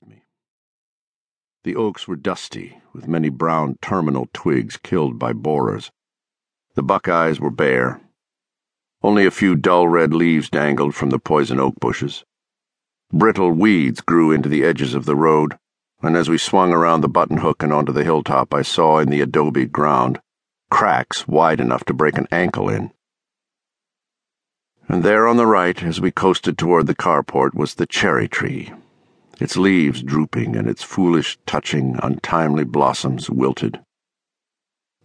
me. The oaks were dusty, with many brown terminal twigs killed by borers. The buckeyes were bare. Only a few dull red leaves dangled from the poison oak bushes. Brittle weeds grew into the edges of the road, and as we swung around the button hook and onto the hilltop, I saw in the adobe ground cracks wide enough to break an ankle in. And there on the right, as we coasted toward the carport, was the cherry tree, its leaves drooping and its foolish, touching, untimely blossoms wilted.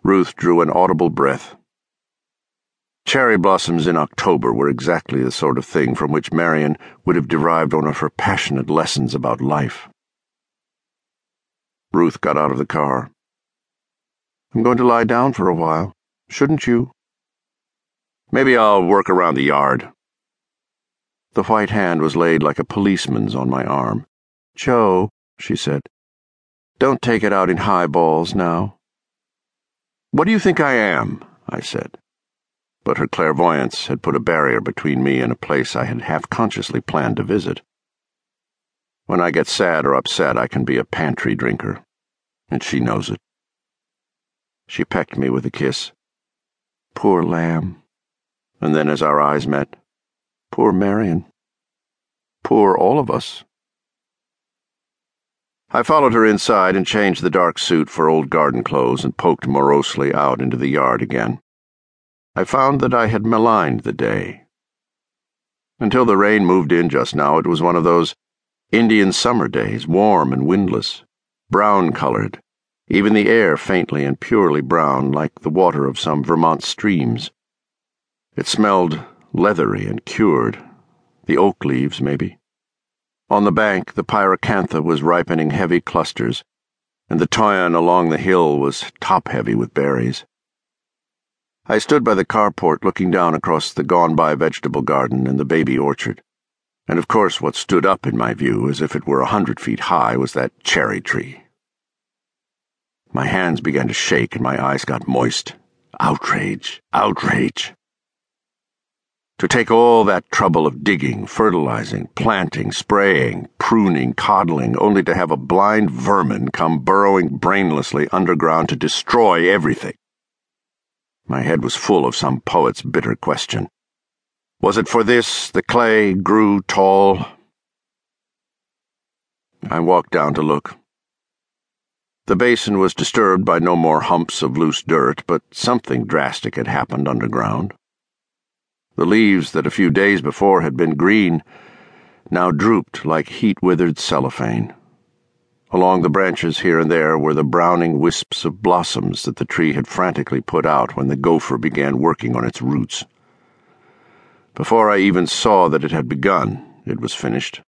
Ruth drew an audible breath. Cherry blossoms in October were exactly the sort of thing from which Marian would have derived one of her passionate lessons about life. Ruth got out of the car. I'm going to lie down for a while. Shouldn't you? Maybe I'll work around the yard. The white hand was laid like a policeman's on my arm. Joe, she said, don't take it out in high balls now. What do you think I am? I said. But her clairvoyance had put a barrier between me and a place I had half consciously planned to visit. When I get sad or upset, I can be a pantry drinker, and she knows it. She pecked me with a kiss. Poor lamb. And then, as our eyes met, poor Marian. Poor all of us. I followed her inside and changed the dark suit for old garden clothes and poked morosely out into the yard again. I found that I had maligned the day. Until the rain moved in just now, it was one of those Indian summer days, warm and windless, brown colored, even the air faintly and purely brown like the water of some Vermont streams. It smelled leathery and cured. The oak leaves, maybe. On the bank, the pyracantha was ripening heavy clusters, and the toyon along the hill was top heavy with berries. I stood by the carport looking down across the gone by vegetable garden and the baby orchard. And of course, what stood up in my view, as if it were a hundred feet high, was that cherry tree. My hands began to shake and my eyes got moist. Outrage! Outrage! To take all that trouble of digging, fertilizing, planting, spraying, pruning, coddling, only to have a blind vermin come burrowing brainlessly underground to destroy everything. My head was full of some poet's bitter question. Was it for this the clay grew tall? I walked down to look. The basin was disturbed by no more humps of loose dirt, but something drastic had happened underground. The leaves that a few days before had been green now drooped like heat withered cellophane. Along the branches here and there were the browning wisps of blossoms that the tree had frantically put out when the gopher began working on its roots. Before I even saw that it had begun, it was finished.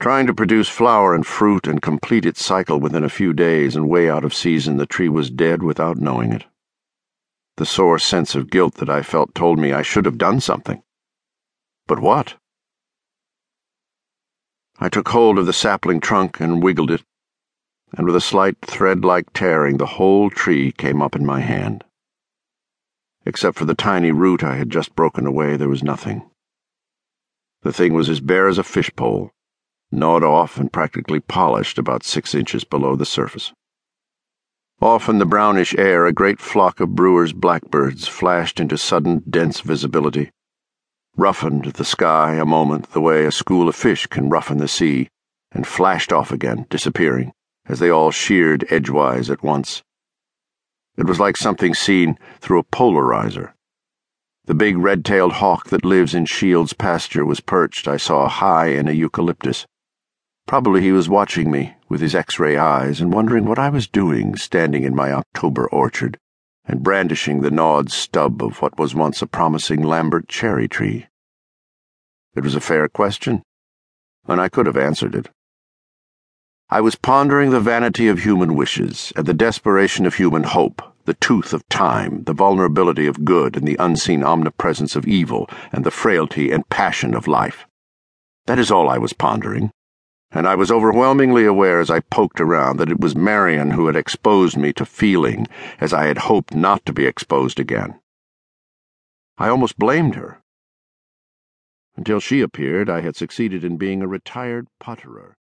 Trying to produce flower and fruit and complete its cycle within a few days and way out of season, the tree was dead without knowing it. The sore sense of guilt that I felt told me I should have done something. But what? I took hold of the sapling trunk and wiggled it, and with a slight thread like tearing, the whole tree came up in my hand. Except for the tiny root I had just broken away, there was nothing. The thing was as bare as a fishpole, gnawed off and practically polished about six inches below the surface. Off in the brownish air, a great flock of brewer's blackbirds flashed into sudden, dense visibility, roughened the sky a moment the way a school of fish can roughen the sea, and flashed off again, disappearing, as they all sheared edgewise at once. It was like something seen through a polarizer. The big red tailed hawk that lives in Shield's pasture was perched, I saw, high in a eucalyptus. Probably he was watching me with his x ray eyes and wondering what I was doing standing in my October orchard and brandishing the gnawed stub of what was once a promising Lambert cherry tree. It was a fair question, and I could have answered it. I was pondering the vanity of human wishes and the desperation of human hope, the tooth of time, the vulnerability of good and the unseen omnipresence of evil, and the frailty and passion of life. That is all I was pondering and I was overwhelmingly aware as I poked around that it was Marian who had exposed me to feeling as I had hoped not to be exposed again. I almost blamed her. Until she appeared, I had succeeded in being a retired putterer.